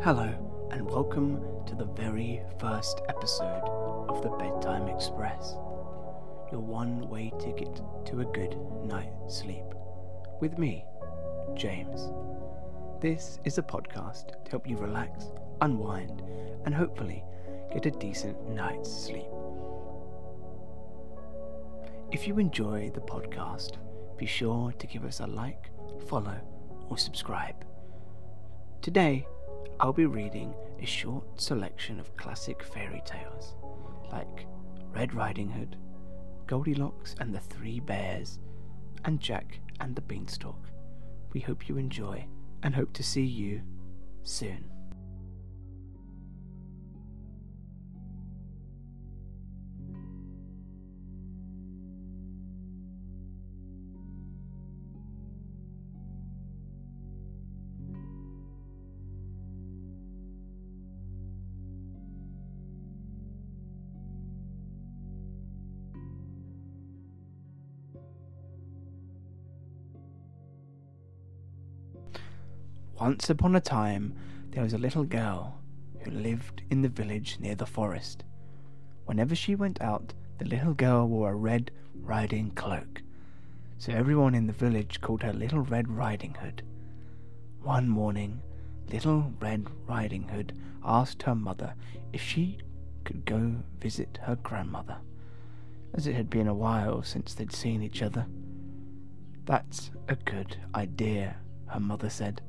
Hello, and welcome to the very first episode of the Bedtime Express, your one way ticket to a good night's sleep. With me, James. This is a podcast to help you relax, unwind, and hopefully get a decent night's sleep. If you enjoy the podcast, be sure to give us a like, follow, or subscribe. Today, I'll be reading a short selection of classic fairy tales like Red Riding Hood, Goldilocks and the Three Bears, and Jack and the Beanstalk. We hope you enjoy and hope to see you soon. Once upon a time, there was a little girl who lived in the village near the forest. Whenever she went out, the little girl wore a red riding cloak, so everyone in the village called her Little Red Riding Hood. One morning, Little Red Riding Hood asked her mother if she could go visit her grandmother, as it had been a while since they'd seen each other. That's a good idea, her mother said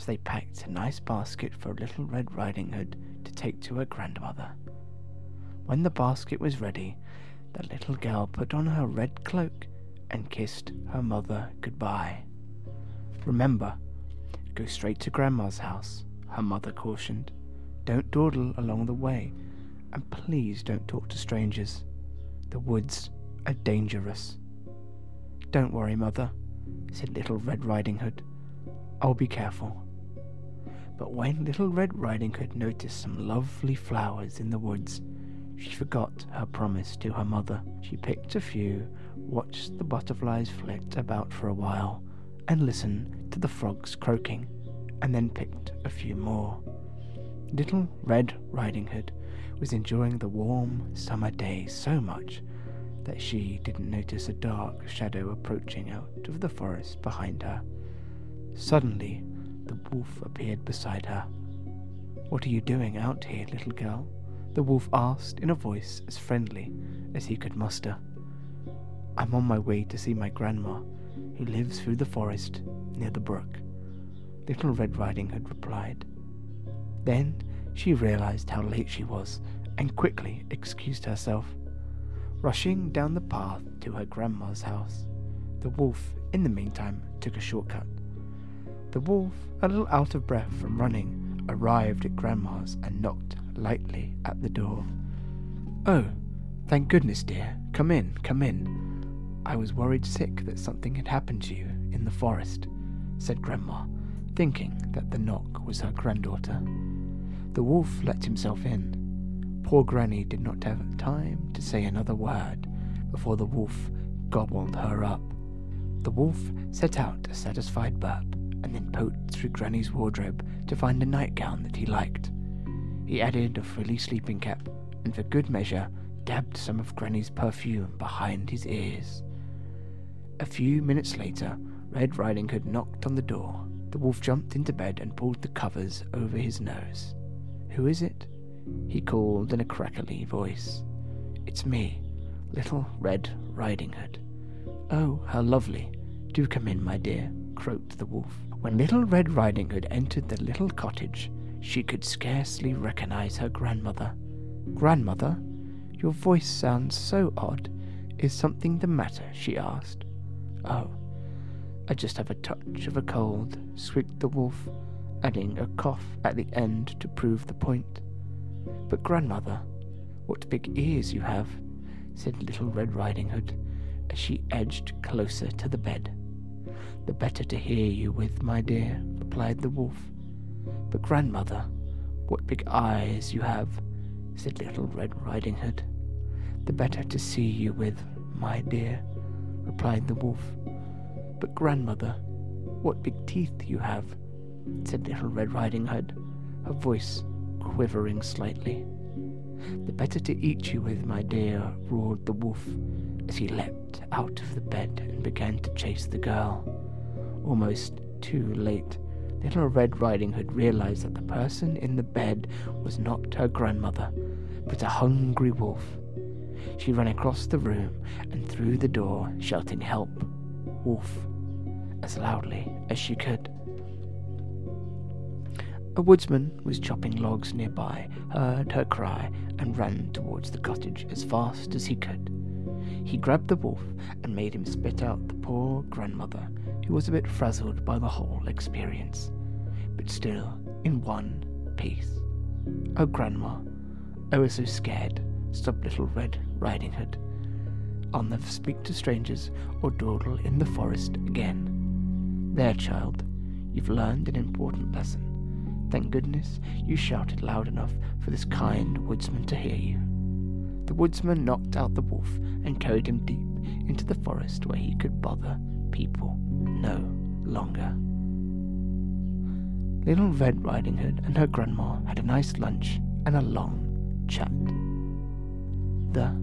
so they packed a nice basket for Little Red Riding Hood to take to her grandmother. When the basket was ready, the little girl put on her red cloak and kissed her mother goodbye. Remember, go straight to Grandma's house, her mother cautioned. Don't dawdle along the way, and please don't talk to strangers. The woods are dangerous. Don't worry, Mother, said Little Red Riding Hood. I'll be careful. But when Little Red Riding Hood noticed some lovely flowers in the woods, she forgot her promise to her mother. She picked a few, watched the butterflies flit about for a while, and listened to the frogs croaking, and then picked a few more. Little Red Riding Hood was enjoying the warm summer day so much that she didn't notice a dark shadow approaching out of the forest behind her. Suddenly, the wolf appeared beside her. What are you doing out here, little girl? The wolf asked in a voice as friendly as he could muster. I'm on my way to see my grandma, who lives through the forest near the brook. Little Red Riding Hood replied. Then she realized how late she was and quickly excused herself. Rushing down the path to her grandma's house, the wolf, in the meantime, took a shortcut. The wolf, a little out of breath from running, arrived at Grandma's and knocked lightly at the door. Oh, thank goodness, dear. Come in, come in. I was worried sick that something had happened to you in the forest, said Grandma, thinking that the knock was her granddaughter. The wolf let himself in. Poor Granny did not have time to say another word before the wolf gobbled her up. The wolf set out a satisfied burp and then poked through Granny's wardrobe to find a nightgown that he liked. He added a frilly sleeping cap, and for good measure, dabbed some of Granny's perfume behind his ears. A few minutes later, Red Riding Hood knocked on the door. The wolf jumped into bed and pulled the covers over his nose. Who is it? he called in a crackly voice. It's me, Little Red Riding Hood. Oh, how lovely. Do come in, my dear, croaked the wolf. When Little Red Riding Hood entered the little cottage, she could scarcely recognize her grandmother. Grandmother, your voice sounds so odd. Is something the matter? she asked. Oh, I just have a touch of a cold, squeaked the wolf, adding a cough at the end to prove the point. But, grandmother, what big ears you have, said Little Red Riding Hood as she edged closer to the bed the better to hear you with, my dear, replied the wolf. But, grandmother, what big eyes you have, said Little Red Riding Hood. The better to see you with, my dear, replied the wolf. But, grandmother, what big teeth you have, said Little Red Riding Hood. her voice quivering slightly. The better to eat you with, my dear, roared the wolf as he leapt out of the bed and began to chase the girl. Almost too late, little Red Riding Hood realized that the person in the bed was not her grandmother, but a hungry wolf. She ran across the room and through the door, shouting, Help! Wolf! as loudly as she could. A woodsman was chopping logs nearby, heard her cry, and ran towards the cottage as fast as he could. He grabbed the wolf and made him spit out the poor grandmother, who was a bit frazzled by the whole experience, but still in one piece. Oh, Grandma, I was so scared, sobbed Little Red Riding Hood. I'll never speak to strangers or dawdle in the forest again. There, child, you've learned an important lesson. Thank goodness you shouted loud enough for this kind woodsman to hear you. The woodsman knocked out the wolf and carried him deep into the forest where he could bother people no longer. Little Red Riding Hood and her grandma had a nice lunch and a long chat. The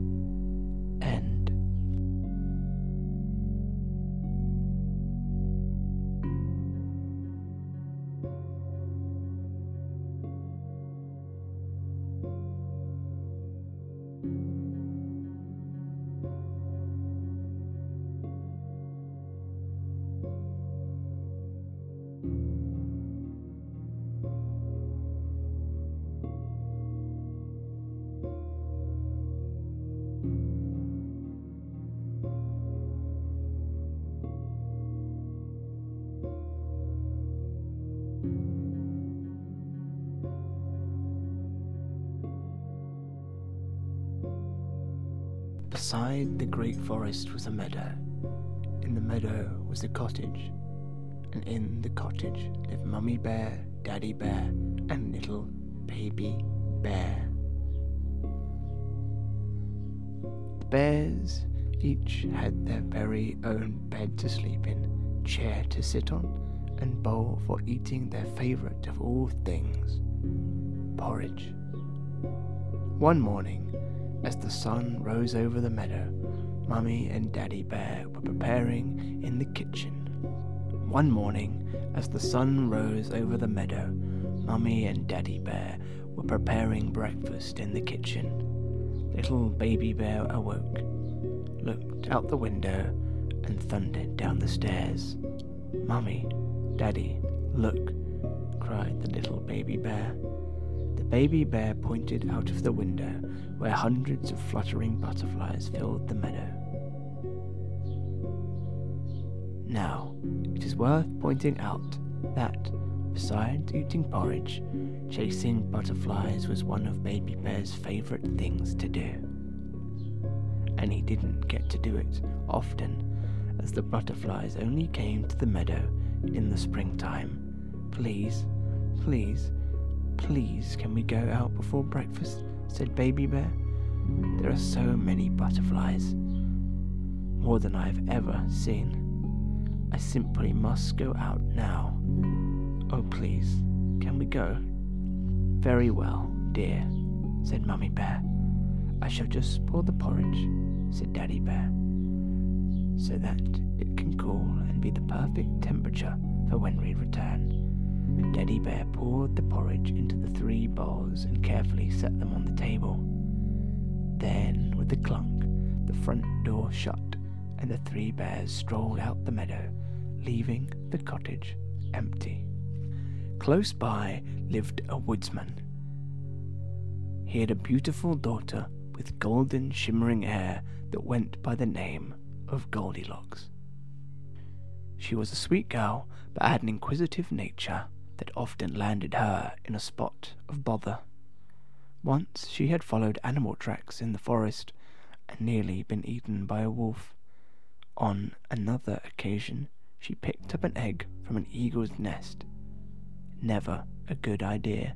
Beside the great forest was a meadow. In the meadow was a cottage, and in the cottage lived Mummy Bear, Daddy Bear, and little baby bear. The bears each had their very own bed to sleep in, chair to sit on, and bowl for eating their favorite of all things porridge. One morning, as the sun rose over the meadow, Mummy and Daddy Bear were preparing in the kitchen. One morning, as the sun rose over the meadow, Mummy and Daddy Bear were preparing breakfast in the kitchen. Little Baby Bear awoke, looked out the window, and thundered down the stairs. Mummy, Daddy, look, cried the little baby bear baby bear pointed out of the window where hundreds of fluttering butterflies filled the meadow. Now, it is worth pointing out that, besides eating porridge, chasing butterflies was one of Baby Bear's favorite things to do. And he didn't get to do it often, as the butterflies only came to the meadow in the springtime. Please, please, Please, can we go out before breakfast? said Baby Bear. There are so many butterflies. More than I've ever seen. I simply must go out now. Oh, please, can we go? Very well, dear, said Mummy Bear. I shall just pour the porridge, said Daddy Bear, so that it can cool and be the perfect temperature for when we return. Daddy Bear poured the porridge into the three bowls and carefully set them on the table. Then, with a clunk, the front door shut, and the three bears strolled out the meadow, leaving the cottage empty. Close by lived a woodsman. He had a beautiful daughter with golden shimmering hair that went by the name of Goldilocks. She was a sweet girl, but had an inquisitive nature that often landed her in a spot of bother. Once she had followed animal tracks in the forest and nearly been eaten by a wolf. On another occasion, she picked up an egg from an eagle's nest. Never a good idea,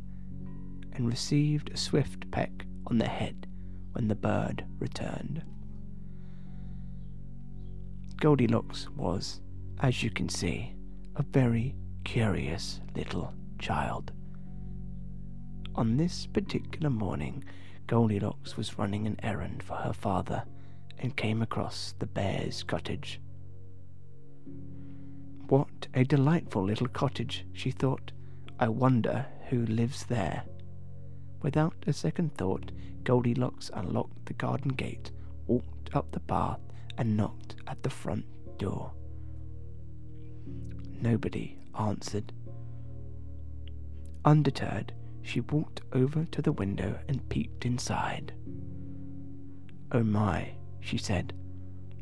and received a swift peck on the head when the bird returned. Goldilocks was, as you can see, a very curious little child. On this particular morning, Goldilocks was running an errand for her father and came across the bear's cottage. What a delightful little cottage, she thought. I wonder who lives there. Without a second thought, Goldilocks unlocked the garden gate, walked up the path, and knocked at the front door. Nobody answered. Undeterred, she walked over to the window and peeped inside. Oh my, she said,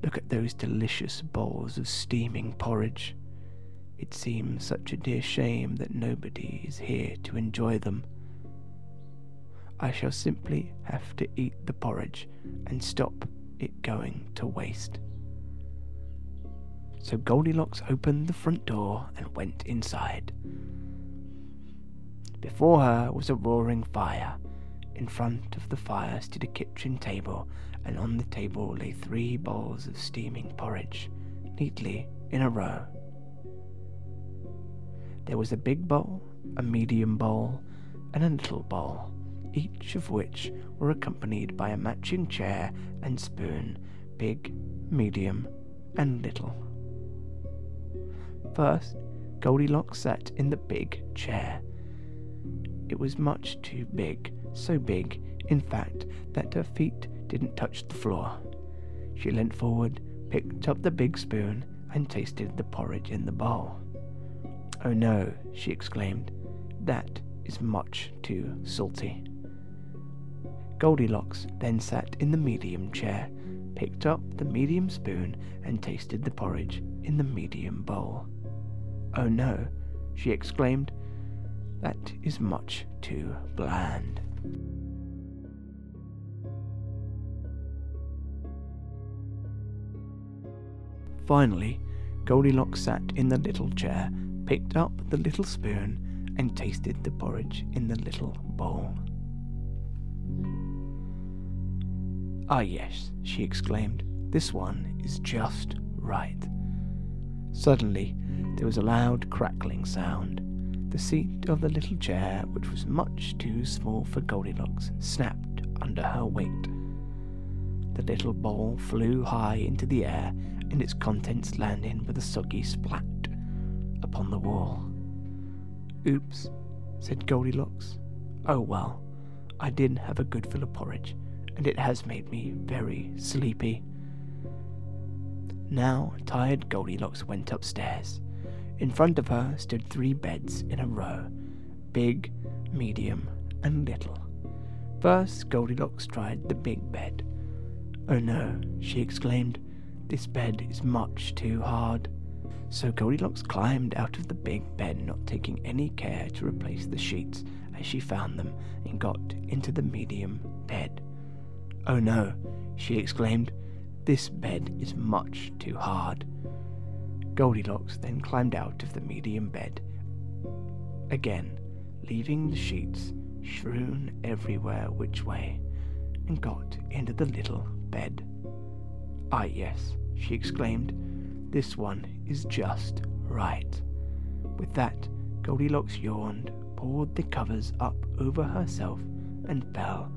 look at those delicious bowls of steaming porridge. It seems such a dear shame that nobody is here to enjoy them. I shall simply have to eat the porridge and stop it going to waste. So Goldilocks opened the front door and went inside. Before her was a roaring fire. In front of the fire stood a kitchen table, and on the table lay three bowls of steaming porridge, neatly in a row. There was a big bowl, a medium bowl, and a little bowl, each of which were accompanied by a matching chair and spoon, big, medium, and little. First, Goldilocks sat in the big chair. It was much too big, so big, in fact, that her feet didn't touch the floor. She leant forward, picked up the big spoon, and tasted the porridge in the bowl. Oh no, she exclaimed, that is much too salty. Goldilocks then sat in the medium chair, picked up the medium spoon, and tasted the porridge in the medium bowl. Oh no, she exclaimed, that is much too bland. Finally, Goldilocks sat in the little chair, picked up the little spoon, and tasted the porridge in the little bowl. Ah, yes, she exclaimed, this one is just right. Suddenly, there was a loud crackling sound. The seat of the little chair, which was much too small for Goldilocks, snapped under her weight. The little bowl flew high into the air, and its contents landed with a soggy splat upon the wall. Oops, said Goldilocks. Oh well, I did have a good fill of porridge, and it has made me very sleepy. Now, tired Goldilocks went upstairs. In front of her stood three beds in a row big, medium, and little. First, Goldilocks tried the big bed. Oh no, she exclaimed, this bed is much too hard. So Goldilocks climbed out of the big bed, not taking any care to replace the sheets as she found them, and got into the medium bed. Oh no, she exclaimed, this bed is much too hard. Goldilocks then climbed out of the medium bed. Again, leaving the sheets strewn everywhere which way, and got into the little bed. Ah, yes, she exclaimed, this one is just right. With that, Goldilocks yawned, pulled the covers up over herself, and fell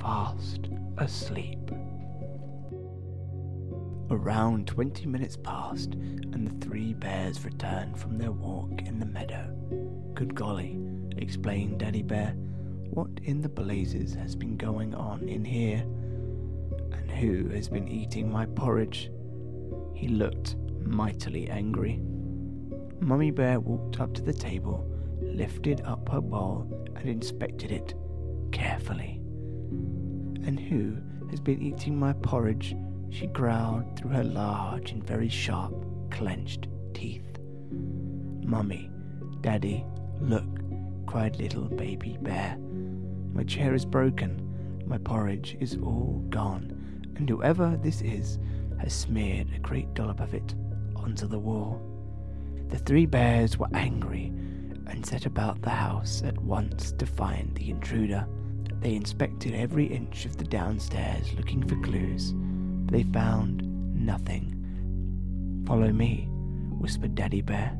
fast asleep. Around twenty minutes passed, and the three bears returned from their walk in the meadow. Good golly, explained Daddy Bear, what in the blazes has been going on in here? And who has been eating my porridge? He looked mightily angry. Mummy Bear walked up to the table, lifted up her bowl, and inspected it carefully. And who has been eating my porridge? She growled through her large and very sharp, clenched teeth. Mummy, Daddy, look, cried little baby bear. My chair is broken, my porridge is all gone, and whoever this is has smeared a great dollop of it onto the wall. The three bears were angry and set about the house at once to find the intruder. They inspected every inch of the downstairs looking for clues they found nothing. Follow me, whispered Daddy Bear,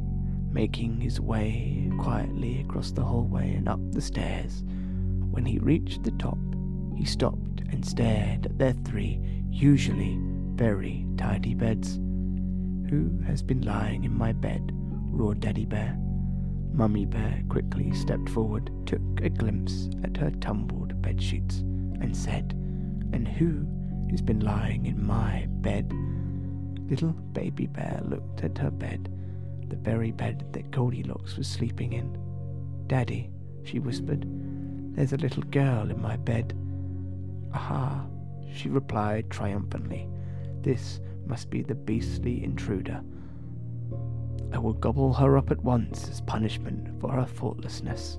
making his way quietly across the hallway and up the stairs. When he reached the top, he stopped and stared at their three usually very tidy beds. Who has been lying in my bed? roared Daddy Bear. Mummy Bear quickly stepped forward, took a glimpse at her tumbled bed sheets, and said, And who has been lying in my bed? Little Baby Bear looked at her bed, the very bed that Goldilocks was sleeping in. Daddy, she whispered, there's a little girl in my bed. Aha, she replied triumphantly. This must be the beastly intruder. I will gobble her up at once as punishment for her thoughtlessness.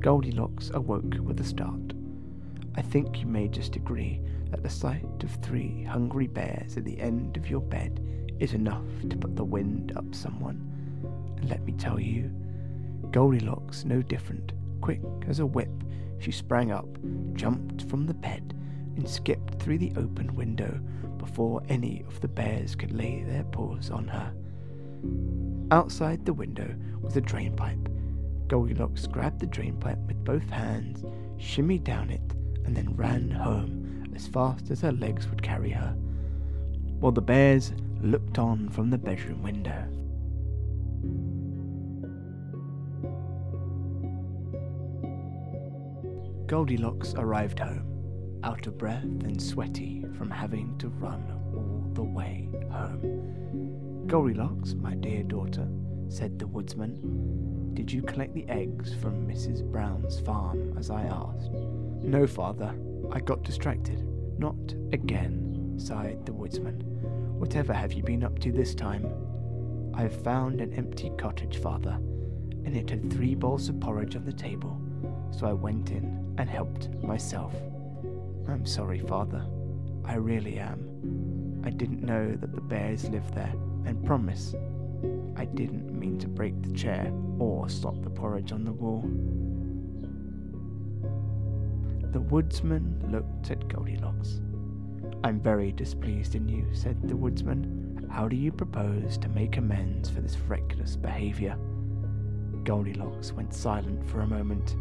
Goldilocks awoke with a start. I think you may just agree that the sight of three hungry bears at the end of your bed is enough to put the wind up someone. And let me tell you, Goldilocks no different. Quick as a whip, she sprang up, jumped from the bed, and skipped through the open window before any of the bears could lay their paws on her. Outside the window was a drain pipe. Goldilocks grabbed the drain pipe with both hands, shimmied down it, and then ran home as fast as her legs would carry her, while the bears looked on from the bedroom window. Goldilocks arrived home, out of breath and sweaty from having to run all the way home. Goldilocks, my dear daughter, said the woodsman, did you collect the eggs from Mrs. Brown's farm as I asked? No, father, I got distracted. Not again, sighed the woodsman. Whatever have you been up to this time? I have found an empty cottage, father, and it had three bowls of porridge on the table, so I went in and helped myself. I'm sorry, Father. I really am. I didn't know that the bears lived there, and promise, I didn't mean to break the chair or stop the porridge on the wall. The woodsman looked at Goldilocks. I'm very displeased in you, said the woodsman. How do you propose to make amends for this reckless behavior? Goldilocks went silent for a moment,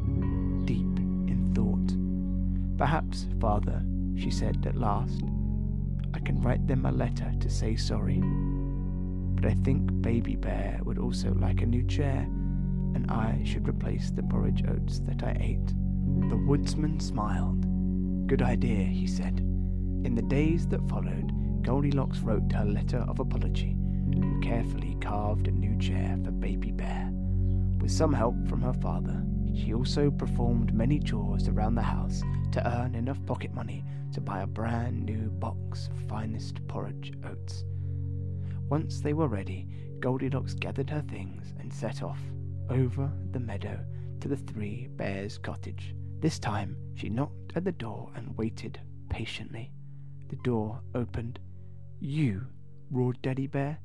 deep in thought. Perhaps, father, she said at last, I can write them a letter to say sorry. But I think Baby Bear would also like a new chair, and I should replace the porridge oats that I ate. The woodsman smiled. Good idea, he said. In the days that followed, Goldilocks wrote her letter of apology and carefully carved a new chair for Baby Bear. With some help from her father, she also performed many chores around the house to earn enough pocket money to buy a brand new box of finest porridge oats. Once they were ready, Goldilocks gathered her things and set off over the meadow to the Three Bears' cottage. This time she knocked at the door and waited patiently. The door opened. You, roared Daddy Bear.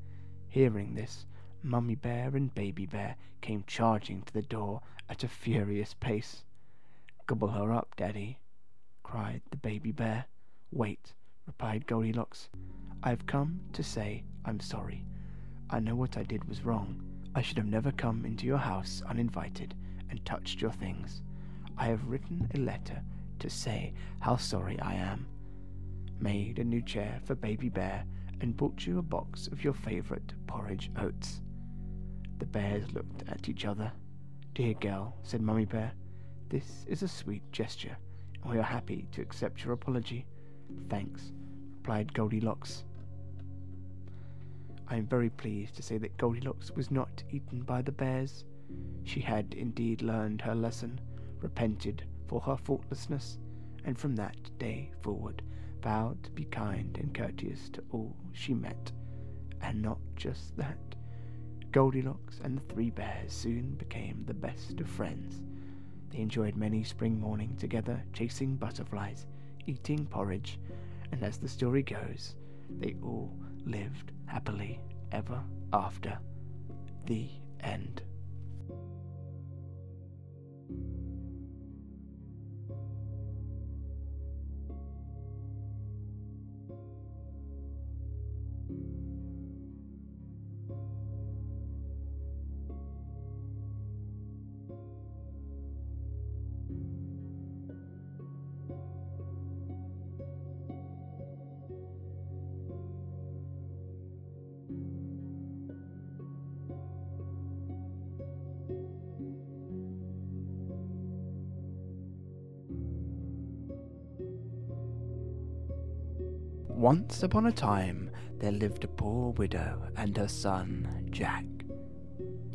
Hearing this, Mummy Bear and Baby Bear came charging to the door at a furious pace. Gobble her up, Daddy, cried the baby bear. Wait, replied Goldilocks. I've come to say I'm sorry. I know what I did was wrong. I should have never come into your house uninvited and touched your things. I have written a letter to say how sorry I am. Made a new chair for Baby Bear and bought you a box of your favorite porridge oats. The bears looked at each other. Dear girl, said Mummy Bear, this is a sweet gesture, and we are happy to accept your apology. Thanks, replied Goldilocks. I am very pleased to say that Goldilocks was not eaten by the bears. She had indeed learned her lesson, repented for her faultlessness, and from that day forward vowed to be kind and courteous to all she met. And not just that, Goldilocks and the three bears soon became the best of friends. They enjoyed many spring mornings together, chasing butterflies, eating porridge, and as the story goes, they all lived happily ever after. The end. Once upon a time, there lived a poor widow and her son, Jack.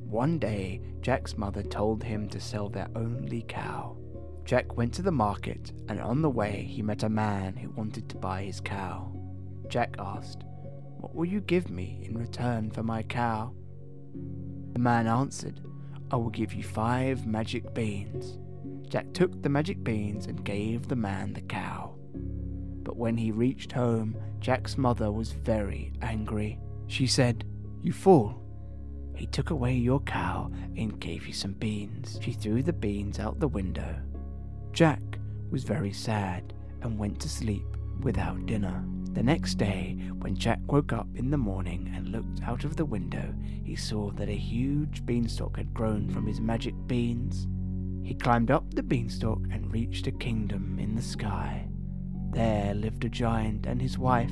One day, Jack's mother told him to sell their only cow. Jack went to the market, and on the way, he met a man who wanted to buy his cow. Jack asked, What will you give me in return for my cow? The man answered, I will give you five magic beans. Jack took the magic beans and gave the man the cow. When he reached home, Jack's mother was very angry. She said, You fool! He took away your cow and gave you some beans. She threw the beans out the window. Jack was very sad and went to sleep without dinner. The next day, when Jack woke up in the morning and looked out of the window, he saw that a huge beanstalk had grown from his magic beans. He climbed up the beanstalk and reached a kingdom in the sky. There lived a giant and his wife.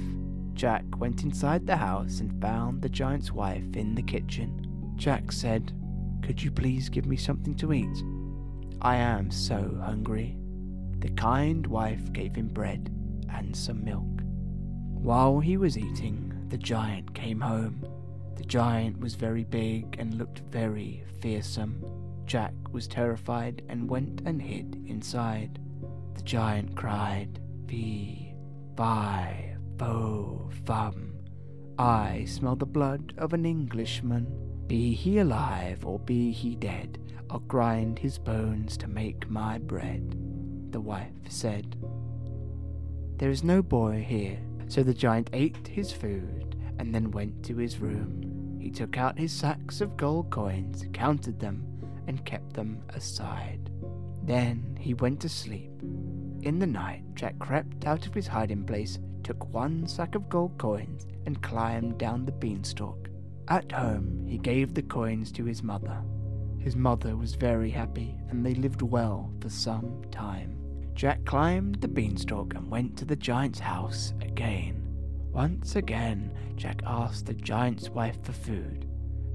Jack went inside the house and found the giant's wife in the kitchen. Jack said, Could you please give me something to eat? I am so hungry. The kind wife gave him bread and some milk. While he was eating, the giant came home. The giant was very big and looked very fearsome. Jack was terrified and went and hid inside. The giant cried, Fee, fi, fo, fum. I smell the blood of an Englishman. Be he alive or be he dead, I'll grind his bones to make my bread. The wife said, There is no boy here. So the giant ate his food and then went to his room. He took out his sacks of gold coins, counted them, and kept them aside. Then he went to sleep. In the night, Jack crept out of his hiding place, took one sack of gold coins, and climbed down the beanstalk. At home, he gave the coins to his mother. His mother was very happy, and they lived well for some time. Jack climbed the beanstalk and went to the giant's house again. Once again, Jack asked the giant's wife for food,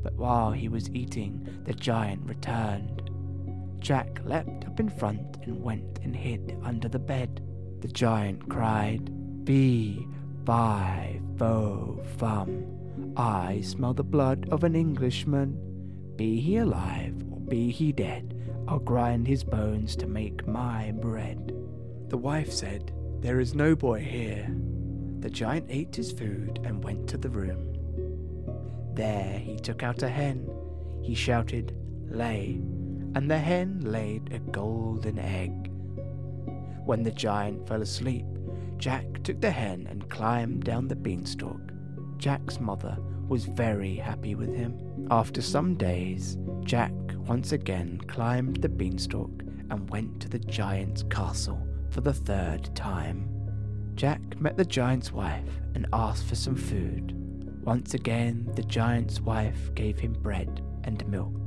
but while he was eating, the giant returned. Jack leapt up in front and went and hid under the bed. The giant cried, Fee, fi, fo, fum. I smell the blood of an Englishman. Be he alive or be he dead, I'll grind his bones to make my bread. The wife said, There is no boy here. The giant ate his food and went to the room. There he took out a hen. He shouted, Lay, and the hen laid a golden egg. When the giant fell asleep, Jack took the hen and climbed down the beanstalk. Jack's mother was very happy with him. After some days, Jack once again climbed the beanstalk and went to the giant's castle for the third time. Jack met the giant's wife and asked for some food. Once again, the giant's wife gave him bread and milk.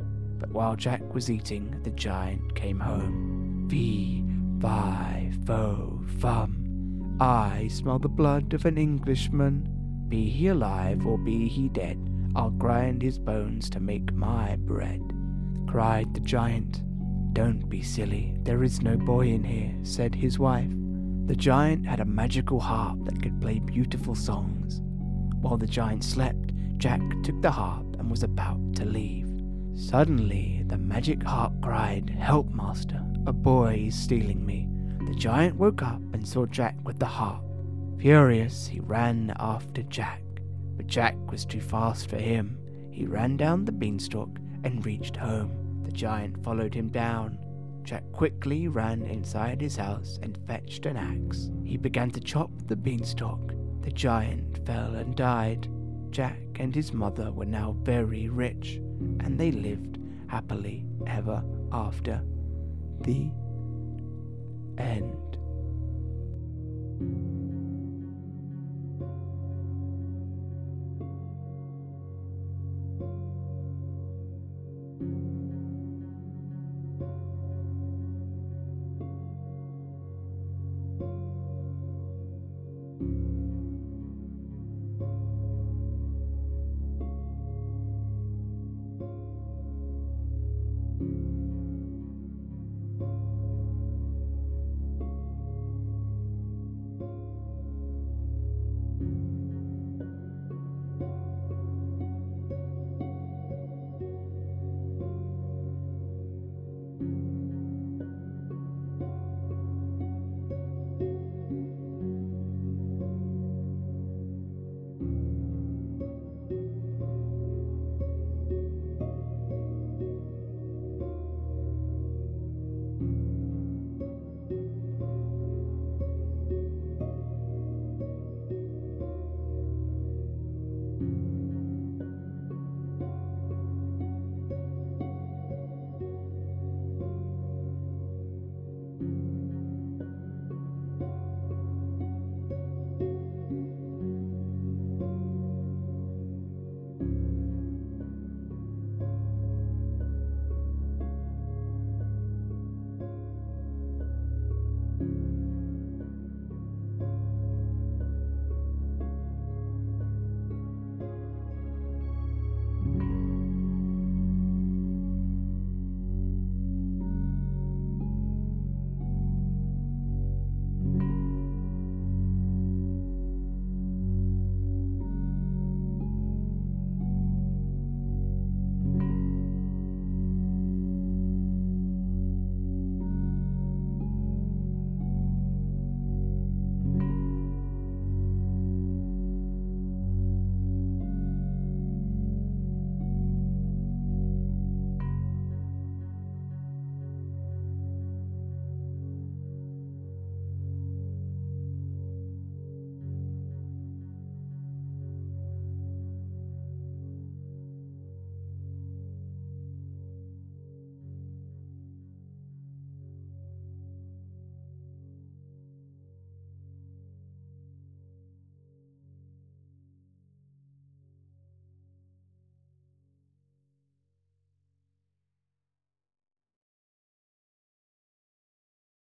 But while Jack was eating, the giant came home. Fee, fi, fo, fum. I smell the blood of an Englishman. Be he alive or be he dead, I'll grind his bones to make my bread. Cried the giant. Don't be silly, there is no boy in here, said his wife. The giant had a magical harp that could play beautiful songs. While the giant slept, Jack took the harp and was about to leave. Suddenly, the magic harp cried, Help, master, a boy is stealing me. The giant woke up and saw Jack with the harp. Furious, he ran after Jack, but Jack was too fast for him. He ran down the beanstalk and reached home. The giant followed him down. Jack quickly ran inside his house and fetched an axe. He began to chop the beanstalk. The giant fell and died. Jack and his mother were now very rich, and they lived happily ever after. The end.